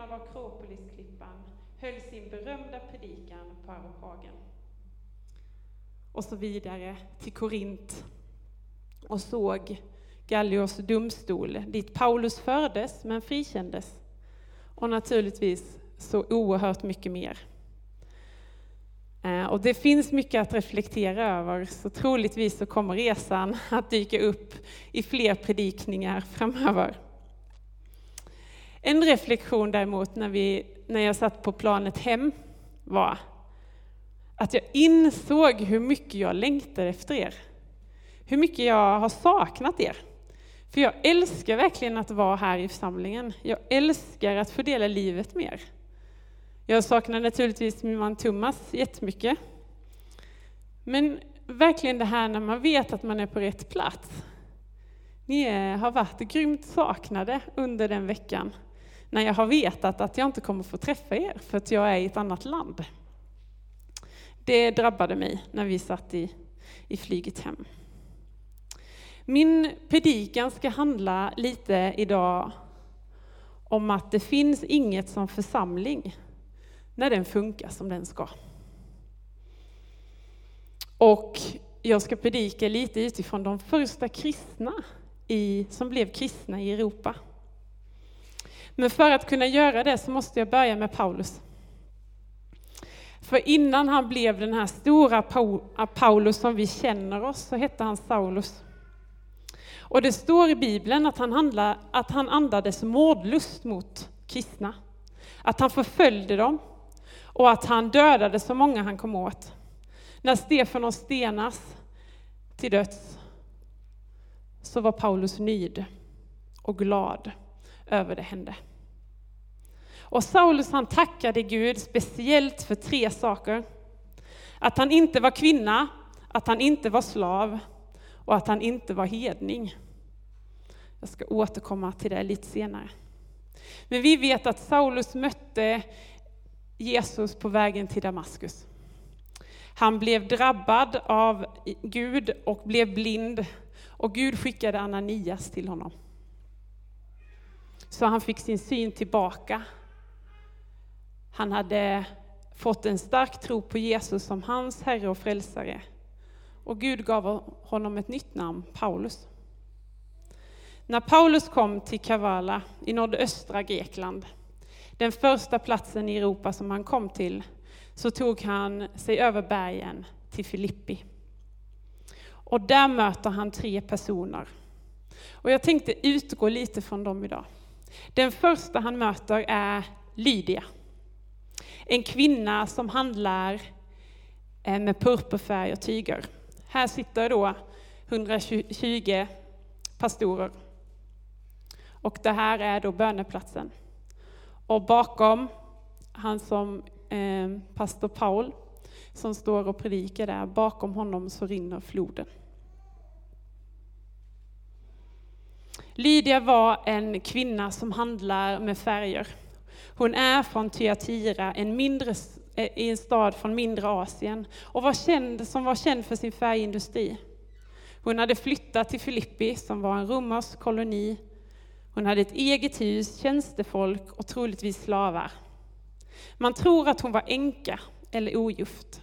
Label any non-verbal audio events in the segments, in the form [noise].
av Akropolisklippan höll sin berömda predikan på Areopagen. Och så vidare till Korint och såg Gallios domstol dit Paulus fördes men frikändes. Och naturligtvis så oerhört mycket mer. Eh, och det finns mycket att reflektera över, så troligtvis så kommer resan att dyka upp i fler predikningar framöver. En reflektion däremot när, vi, när jag satt på planet hem var att jag insåg hur mycket jag längtar efter er. Hur mycket jag har saknat er. För jag älskar verkligen att vara här i församlingen. Jag älskar att fördela livet med er. Jag saknar naturligtvis min man Thomas jättemycket. Men verkligen det här när man vet att man är på rätt plats. Ni har varit grymt saknade under den veckan när jag har vetat att jag inte kommer få träffa er för att jag är i ett annat land. Det drabbade mig när vi satt i, i flyget hem. Min predikan ska handla lite idag om att det finns inget som församling när den funkar som den ska. Och jag ska predika lite utifrån de första kristna i, som blev kristna i Europa. Men för att kunna göra det så måste jag börja med Paulus. För innan han blev den här stora eh, Paulus som vi känner oss så hette han Saulus. Och det står i Bibeln att han, handlade, att han andades mordlust mot kristna. Att han förföljde dem och att han dödade så många han kom åt. När Stefanos stenas till döds så var Paulus nöjd och glad över det hände. Och Saulus han tackade Gud speciellt för tre saker. Att han inte var kvinna, att han inte var slav och att han inte var hedning. Jag ska återkomma till det lite senare. Men vi vet att Saulus mötte Jesus på vägen till Damaskus. Han blev drabbad av Gud och blev blind och Gud skickade Ananias till honom. Så han fick sin syn tillbaka. Han hade fått en stark tro på Jesus som hans Herre och Frälsare. Och Gud gav honom ett nytt namn, Paulus. När Paulus kom till Kavala i nordöstra Grekland, den första platsen i Europa som han kom till, så tog han sig över bergen till Filippi. Och där möter han tre personer. Och jag tänkte utgå lite från dem idag. Den första han möter är Lydia. En kvinna som handlar eh, med purpurfärg och tyger. Här sitter då 120 pastorer. Och det här är då böneplatsen. Och bakom han som eh, pastor Paul, som står och predikar där, bakom honom så rinner floden. Lydia var en kvinna som handlar med färger. Hon är från Thyatira, en mindre, eh, i en stad från mindre Asien, och var känd, som var känd för sin färgindustri. Hon hade flyttat till Filippi, som var en romersk koloni. Hon hade ett eget hus, tjänstefolk och troligtvis slavar. Man tror att hon var änka eller ogift.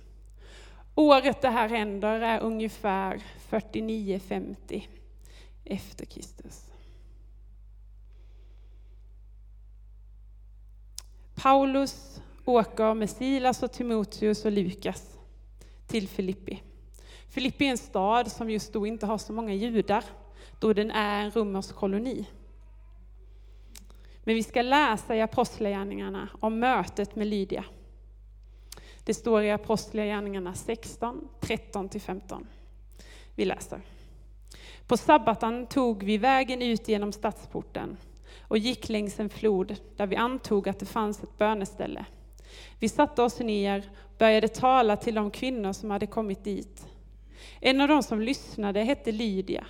Året det här händer är ungefär 49-50 efter Kristus. Paulus åker med Silas och Timoteus och Lukas till Filippi. Filippi är en stad som just då inte har så många judar, då den är en romersk koloni. Men vi ska läsa i Apostlagärningarna om mötet med Lydia. Det står i Apostlagärningarna 16, 13-15. Vi läser. På sabbaten tog vi vägen ut genom stadsporten och gick längs en flod där vi antog att det fanns ett böneställe. Vi satte oss ner och började tala till de kvinnor som hade kommit dit. En av de som lyssnade hette Lydia.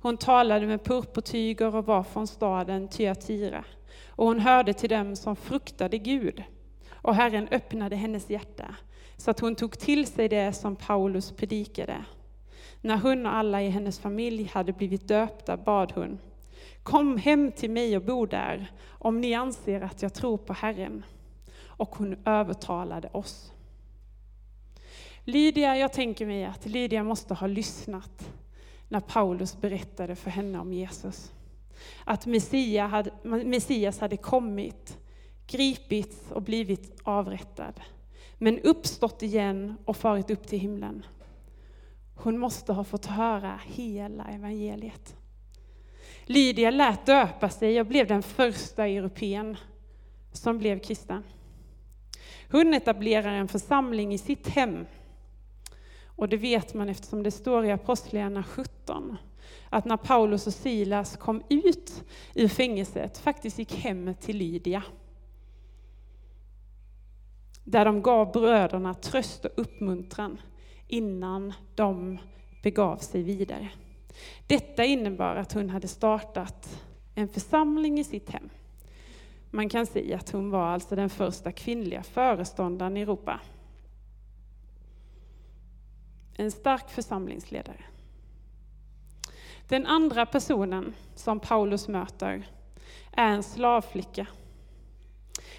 Hon talade med purpurtyger och var från staden Tyatira. Och hon hörde till dem som fruktade Gud. Och Herren öppnade hennes hjärta så att hon tog till sig det som Paulus predikade. När hon och alla i hennes familj hade blivit döpta bad hon Kom hem till mig och bo där, om ni anser att jag tror på Herren. Och hon övertalade oss. Lydia, jag tänker mig att Lydia måste ha lyssnat när Paulus berättade för henne om Jesus. Att Messias hade, kommit, gripits och blivit avrättad, men uppstått igen och farit upp till himlen. Hon måste ha fått höra hela evangeliet. Lydia lät döpa sig och blev den första europeen som blev kristen. Hon etablerar en församling i sitt hem. Och det vet man eftersom det står i Apostlagärningarna 17 att när Paulus och Silas kom ut ur fängelset faktiskt gick hem till Lydia. Där de gav bröderna tröst och uppmuntran innan de begav sig vidare. Detta innebar att hon hade startat en församling i sitt hem. Man kan säga att hon var alltså den första kvinnliga föreståndaren i Europa. En stark församlingsledare. Den andra personen som Paulus möter är en slavflicka.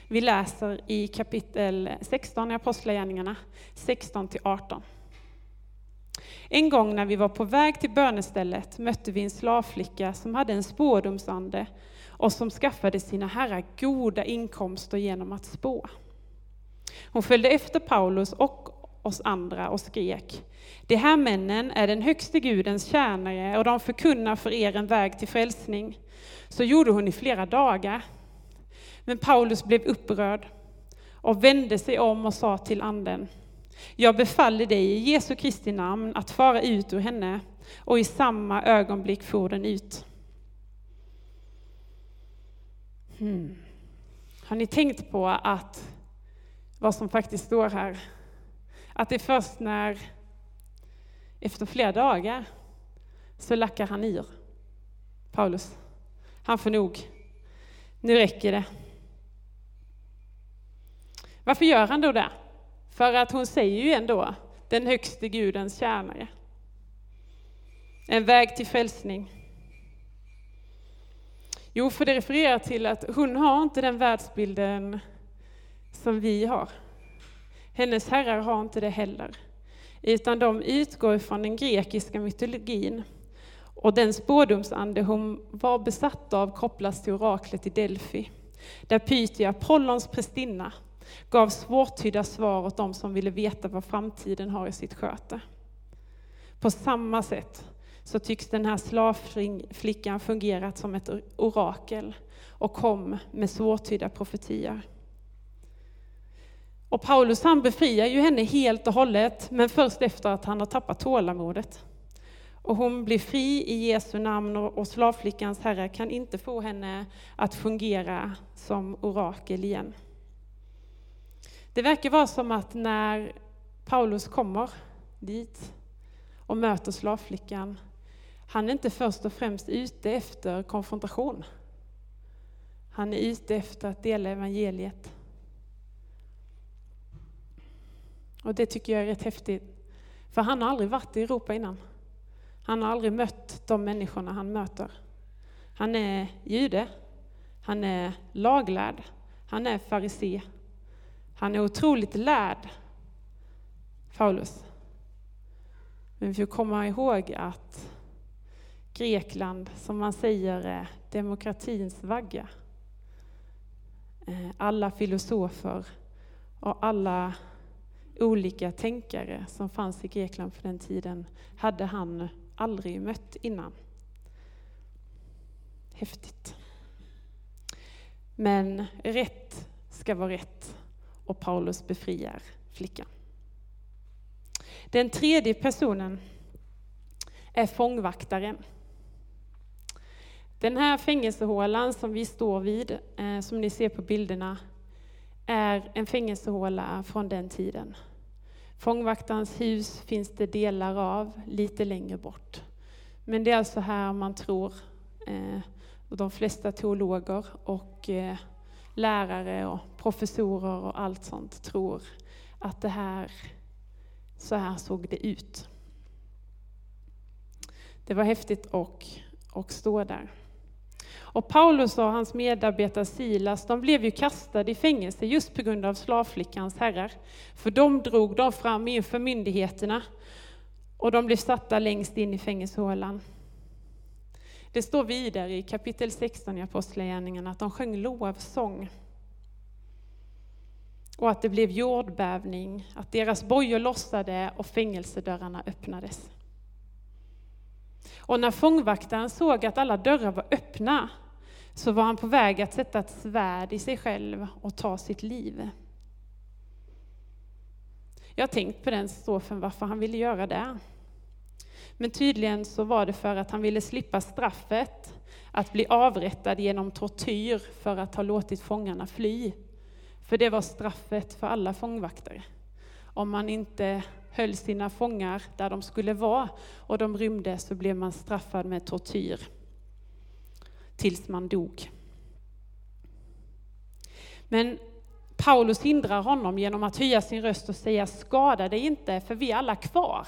Vi läser i kapitel 16 i Apostlagärningarna, 16 18. En gång när vi var på väg till bönestället mötte vi en slavflicka som hade en spårdomsande och som skaffade sina herrar goda inkomster genom att spå. Hon följde efter Paulus och oss andra och skrek, de här männen är den högste Gudens tjänare och de förkunnar för er en väg till frälsning. Så gjorde hon i flera dagar. Men Paulus blev upprörd och vände sig om och sa till anden, jag befaller dig i Jesu Kristi namn att fara ut ur henne. Och i samma ögonblick for den ut. Hmm. Har ni tänkt på att vad som faktiskt står här? Att det är först när, efter flera dagar, så lackar han ur. Paulus. Han får nog. Nu räcker det. Varför gör han då det? För att hon säger ju ändå den högste Gudens tjänare. En väg till frälsning. Jo, för det refererar till att hon har inte den världsbilden som vi har. Hennes herrar har inte det heller. Utan de utgår från den grekiska mytologin. Och den spårdomsande hon var besatt av kopplas till oraklet i Delphi. Där Pythia, Apollons prästinna, gav svårtydda svar åt dem som ville veta vad framtiden har i sitt sköte. På samma sätt så tycks den här slavflickan fungerat som ett orakel och kom med svårtydda profetier. Och Paulus han befriar ju henne helt och hållet, men först efter att han har tappat tålamodet. Och hon blir fri i Jesu namn och slavflickans herre kan inte få henne att fungera som orakel igen. Det verkar vara som att när Paulus kommer dit och möter slavflickan, han är inte först och främst ute efter konfrontation. Han är ute efter att dela evangeliet. Och det tycker jag är rätt häftigt. För han har aldrig varit i Europa innan. Han har aldrig mött de människorna han möter. Han är jude, han är laglärd, han är farisé. Han är otroligt lärd, Paulus. Men vi får komma ihåg att Grekland, som man säger, är demokratins vagga. Eh, alla filosofer och alla olika tänkare som fanns i Grekland på den tiden hade han aldrig mött innan. Häftigt. Men rätt ska vara rätt och Paulus befriar flickan. Den tredje personen är fångvaktaren. Den här fängelsehålan som vi står vid, eh, som ni ser på bilderna, är en fängelsehåla från den tiden. Fångvaktarens hus finns det delar av lite längre bort. Men det är alltså här man tror, eh, de flesta teologer och eh, lärare och professorer och allt sånt tror att det här, så här såg det ut. Det var häftigt att och stå där. Och Paulus och hans medarbetare Silas, de blev ju kastade i fängelse just på grund av slavflickans herrar. För de drog dem fram inför myndigheterna och de blev satta längst in i fängelsehålan. Det står vidare i kapitel 16 i Apostlagärningarna att de sjöng lovsång. Och att det blev jordbävning, att deras bojor lossade och fängelsedörrarna öppnades. Och när fångvaktaren såg att alla dörrar var öppna så var han på väg att sätta ett svärd i sig själv och ta sitt liv. Jag har tänkt på den strofen varför han ville göra det. Men tydligen så var det för att han ville slippa straffet att bli avrättad genom tortyr för att ha låtit fångarna fly. För det var straffet för alla fångvaktare. Om man inte höll sina fångar där de skulle vara och de rymde så blev man straffad med tortyr tills man dog. Men Paulus hindrar honom genom att höja sin röst och säga skada dig inte för vi är alla kvar.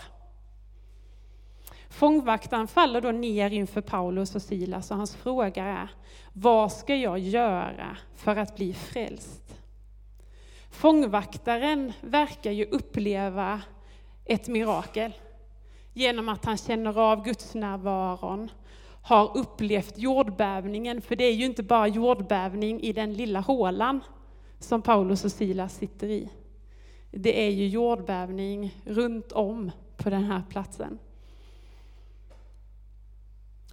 Fångvaktaren faller då ner inför Paulus och Silas och hans fråga är, vad ska jag göra för att bli frälst? Fångvaktaren verkar ju uppleva ett mirakel genom att han känner av Guds närvaron, har upplevt jordbävningen, för det är ju inte bara jordbävning i den lilla hålan som Paulus och Silas sitter i. Det är ju jordbävning runt om på den här platsen.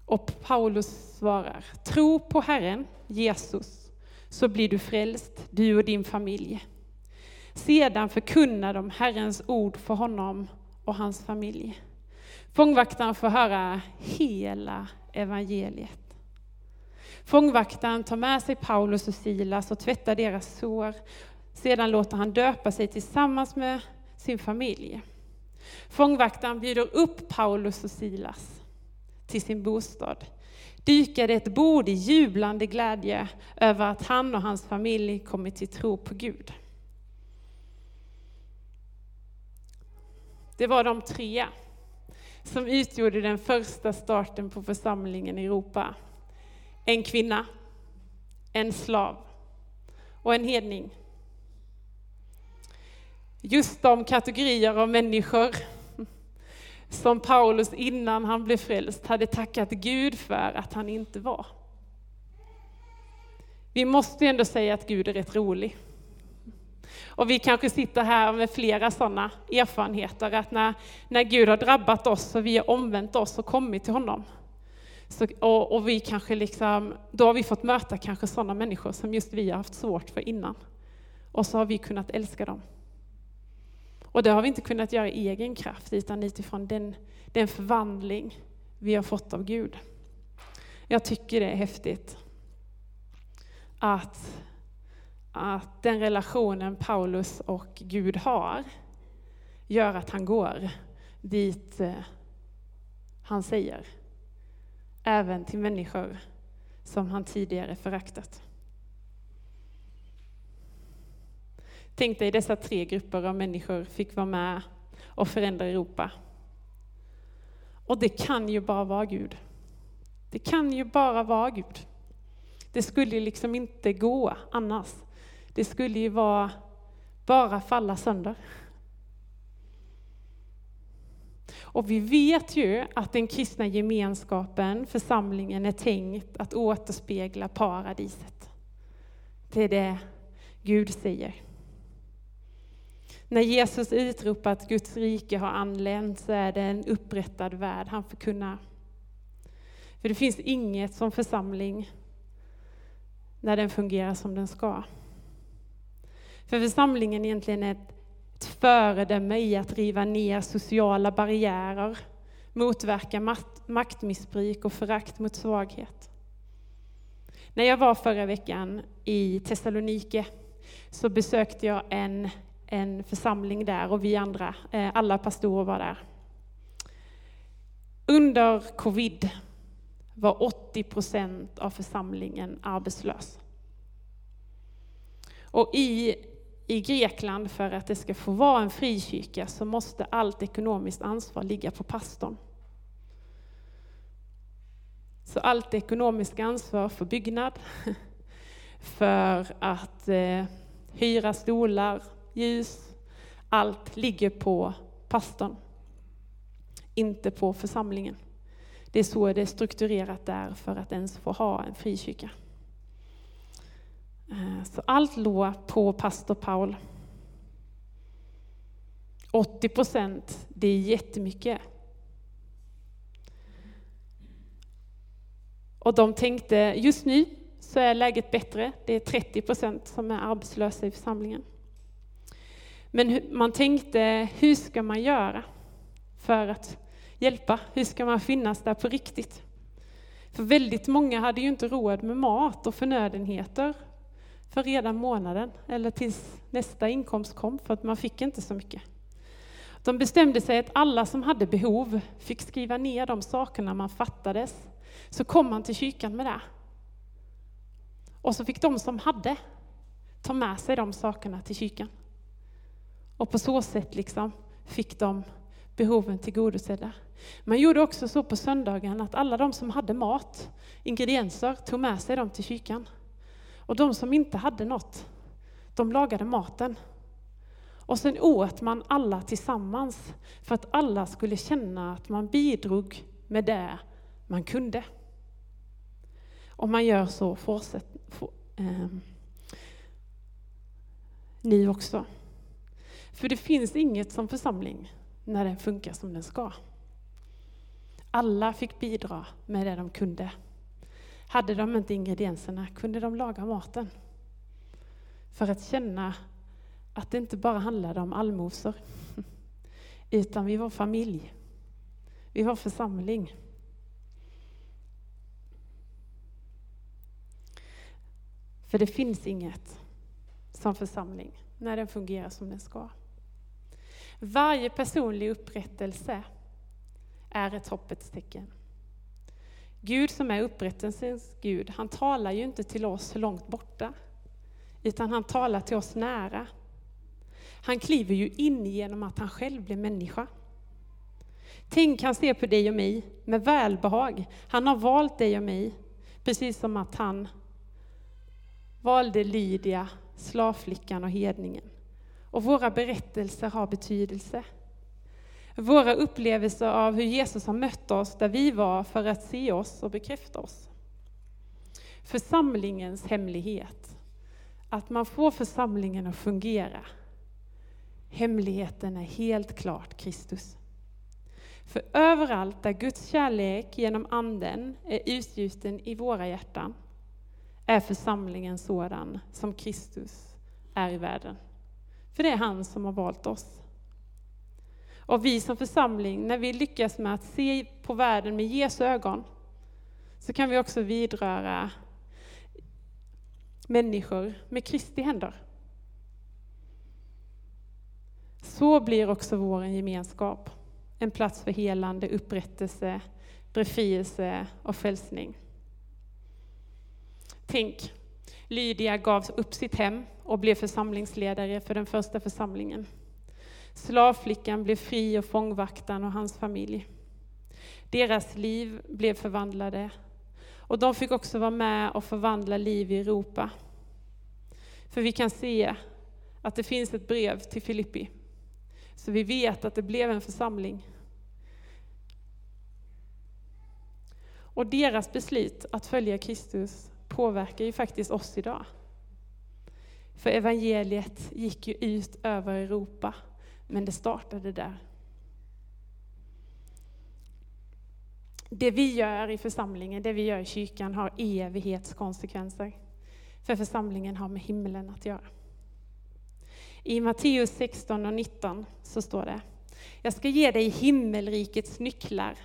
Och Paulus svarar, tro på Herren Jesus, så blir du frälst, du och din familj. Sedan förkunnar de Herrens ord för honom och hans familj. Fångvaktaren får höra hela evangeliet. Fångvaktaren tar med sig Paulus och Silas och tvättar deras sår. Sedan låter han döpa sig tillsammans med sin familj. Fångvaktaren bjuder upp Paulus och Silas till sin bostad. Dykade ett bord i jublande glädje över att han och hans familj kommit till tro på Gud. Det var de tre som utgjorde den första starten på församlingen i Europa. En kvinna, en slav och en hedning. Just de kategorier av människor som Paulus innan han blev frälst hade tackat Gud för att han inte var. Vi måste ändå säga att Gud är rätt rolig. Och vi kanske sitter här med flera sådana erfarenheter, att när, när Gud har drabbat oss och vi har omvänt oss och kommit till honom, så, och, och, vi kanske liksom, då har vi fått möta kanske sådana människor som just vi har haft svårt för innan. Och så har vi kunnat älska dem. Och det har vi inte kunnat göra i egen kraft, utan utifrån den, den förvandling vi har fått av Gud. Jag tycker det är häftigt att att den relationen Paulus och Gud har gör att han går dit eh, han säger. Även till människor som han tidigare föraktat. Tänk dig dessa tre grupper av människor fick vara med och förändra Europa. Och det kan ju bara vara Gud. Det kan ju bara vara Gud. Det skulle liksom inte gå annars. Det skulle ju vara bara falla sönder. Och vi vet ju att den kristna gemenskapen, församlingen, är tänkt att återspegla paradiset. Det är det Gud säger. När Jesus utropar att Guds rike har anlänt så är det en upprättad värld han förkunnar. För det finns inget som församling när den fungerar som den ska. För församlingen egentligen är ett, ett föredöme i att riva ner sociala barriärer, motverka makt, maktmissbruk och förakt mot svaghet. När jag var förra veckan i Thessalonike så besökte jag en, en församling där och vi andra, eh, alla pastorer var där. Under covid var 80 procent av församlingen arbetslös. Och i i Grekland för att det ska få vara en frikyrka så måste allt ekonomiskt ansvar ligga på pastorn. Så allt ekonomiskt ansvar för byggnad, [laughs] för att eh, hyra stolar, ljus, allt ligger på pastorn, inte på församlingen. Det är så det är strukturerat där för att ens få ha en frikyrka. Eh, så allt låg på pastor Paul. 80 procent, det är jättemycket. Och de tänkte, just nu så är läget bättre. Det är 30 procent som är arbetslösa i församlingen. Men man tänkte, hur ska man göra för att hjälpa? Hur ska man finnas där på riktigt? För väldigt många hade ju inte råd med mat och förnödenheter för redan månaden eller tills nästa inkomst kom, för att man fick inte så mycket. De bestämde sig att alla som hade behov fick skriva ner de sakerna man fattades. Så kom man till kyrkan med det. Och så fick de som hade ta med sig de sakerna till kyrkan. Och på så sätt liksom fick de behoven tillgodosedda. Man gjorde också så på söndagen att alla de som hade mat, ingredienser, tog med sig dem till kyrkan. Och de som inte hade något, de lagade maten. Och sen åt man alla tillsammans för att alla skulle känna att man bidrog med det man kunde. Och man gör så fortsätt, for, eh, nu också. För det finns inget som församling när den funkar som den ska. Alla fick bidra med det de kunde. Hade de inte ingredienserna kunde de laga maten. För att känna att det inte bara handlade om allmosor, [laughs] utan vi var familj. Vi var församling. För det finns inget som församling när den fungerar som den ska. Varje personlig upprättelse är ett hoppets tecken. Gud som är upprättelsens Gud, han talar ju inte till oss långt borta, utan han talar till oss nära. Han kliver ju in genom att han själv blir människa. Tänk, han ser på dig och mig med välbehag. Han har valt dig och mig, precis som att han valde Lydia, slavflickan och hedningen. Och våra berättelser har betydelse. Våra upplevelser av hur Jesus har mött oss där vi var för att se oss och bekräfta oss. Församlingens hemlighet. Att man får församlingen att fungera. Hemligheten är helt klart Kristus. För överallt där Guds kärlek genom Anden är utgjuten i våra hjärtan är församlingen sådan som Kristus är i världen. För det är han som har valt oss. Och vi som församling, när vi lyckas med att se på världen med Jesu ögon, så kan vi också vidröra människor med Kristi händer. Så blir också vår gemenskap en plats för helande, upprättelse, befrielse och frälsning. Tänk, Lydia gav upp sitt hem och blev församlingsledare för den första församlingen. Slavflickan blev fri och fångvaktaren och hans familj. Deras liv blev förvandlade och de fick också vara med och förvandla liv i Europa. För vi kan se att det finns ett brev till Filippi. Så vi vet att det blev en församling. Och deras beslut att följa Kristus påverkar ju faktiskt oss idag. För evangeliet gick ju ut över Europa, men det startade där. Det vi gör i församlingen, det vi gör i kyrkan har evighetskonsekvenser. För församlingen har med himlen att göra. I Matteus 16 och 19 så står det, jag ska ge dig himmelrikets nycklar.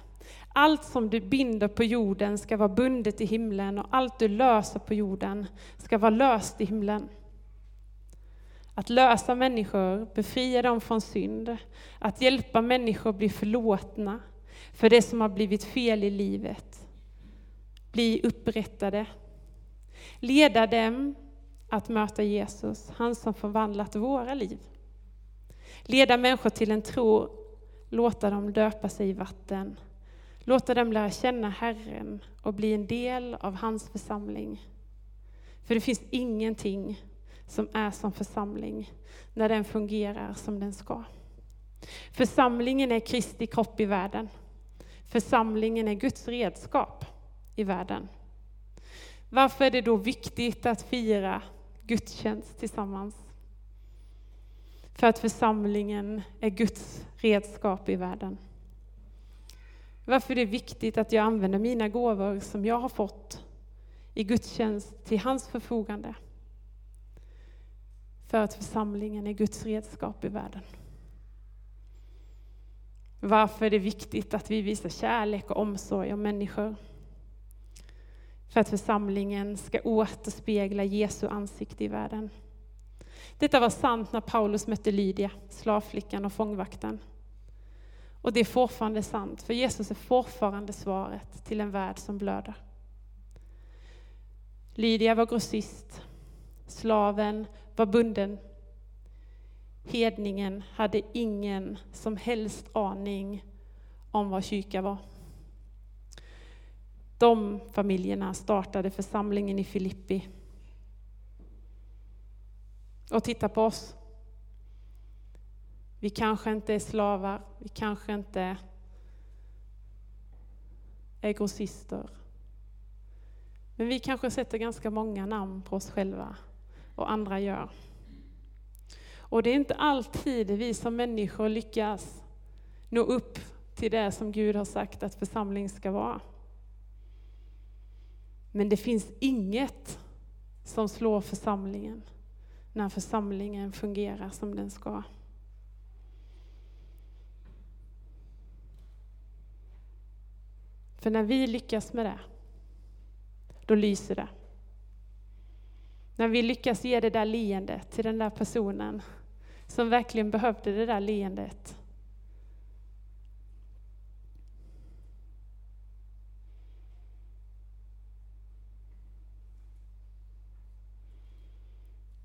Allt som du binder på jorden ska vara bundet i himlen och allt du löser på jorden ska vara löst i himlen. Att lösa människor, befria dem från synd, att hjälpa människor bli förlåtna för det som har blivit fel i livet, bli upprättade, leda dem att möta Jesus, han som förvandlat våra liv. Leda människor till en tro, låta dem döpa sig i vatten, Låta dem lära känna Herren och bli en del av hans församling. För det finns ingenting som är som församling när den fungerar som den ska. Församlingen är Kristi kropp i världen. Församlingen är Guds redskap i världen. Varför är det då viktigt att fira gudstjänst tillsammans? För att församlingen är Guds redskap i världen. Varför är det viktigt att jag använder mina gåvor som jag har fått i gudstjänst till hans förfogande? För att församlingen är Guds redskap i världen. Varför är det viktigt att vi visar kärlek och omsorg om människor? För att församlingen ska återspegla Jesu ansikte i världen. Detta var sant när Paulus mötte Lydia, slavflickan och fångvakten. Och det är fortfarande sant, för Jesus är fortfarande svaret till en värld som blöder. Lydia var grossist, slaven var bunden. Hedningen hade ingen som helst aning om vad kyrka var. De familjerna startade församlingen i Filippi. Och titta på oss. Vi kanske inte är slavar, vi kanske inte är grossister. Men vi kanske sätter ganska många namn på oss själva och andra gör. Och det är inte alltid vi som människor lyckas nå upp till det som Gud har sagt att församling ska vara. Men det finns inget som slår församlingen när församlingen fungerar som den ska. För när vi lyckas med det, då lyser det. När vi lyckas ge det där leendet till den där personen som verkligen behövde det där leendet.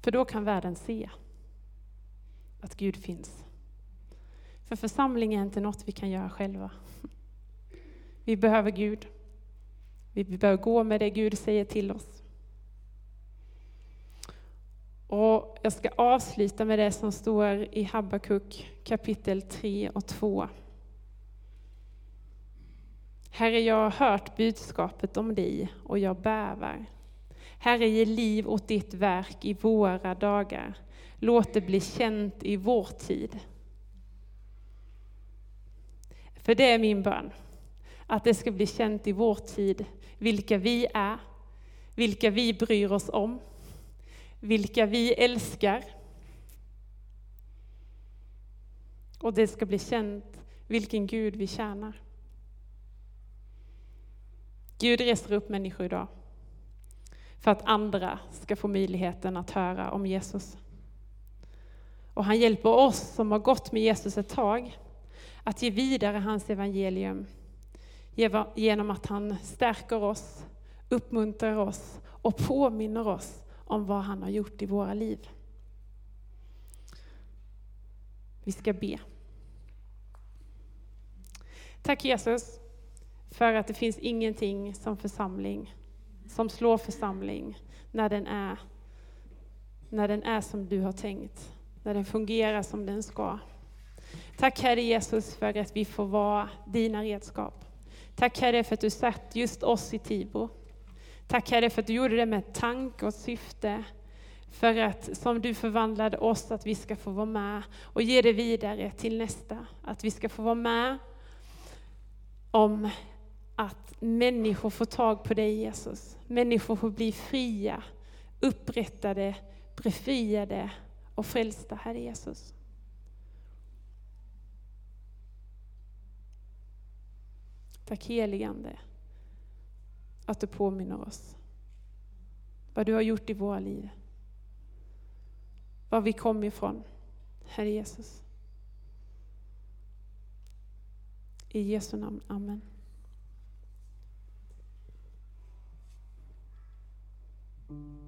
För då kan världen se att Gud finns. För församling är inte något vi kan göra själva. Vi behöver Gud. Vi behöver gå med det Gud säger till oss. Och jag ska avsluta med det som står i Habakuk kapitel 3 och 2. Herre, jag har hört budskapet om dig och jag bävar. Herre, ge liv åt ditt verk i våra dagar. Låt det bli känt i vår tid. För det är min bön, att det ska bli känt i vår tid vilka vi är, vilka vi bryr oss om, vilka vi älskar. Och det ska bli känt vilken Gud vi tjänar. Gud reser upp människor idag för att andra ska få möjligheten att höra om Jesus. Och han hjälper oss som har gått med Jesus ett tag att ge vidare hans evangelium genom att han stärker oss, uppmuntrar oss och påminner oss om vad han har gjort i våra liv. Vi ska be. Tack Jesus för att det finns ingenting som församling, som slår församling när den är, när den är som du har tänkt, när den fungerar som den ska. Tack Herre Jesus för att vi får vara dina redskap. Tack Herre för att du satt just oss i Tibro. Tack Herre för att du gjorde det med tanke och syfte. För att som du förvandlade oss, att vi ska få vara med och ge det vidare till nästa. Att vi ska få vara med om att människor får tag på dig Jesus. Människor får bli fria, upprättade, befriade och frälsta, Herre Jesus. Tack heligande att du påminner oss vad du har gjort i våra liv. Var vi kom ifrån, Herre Jesus. I Jesu namn, Amen. thank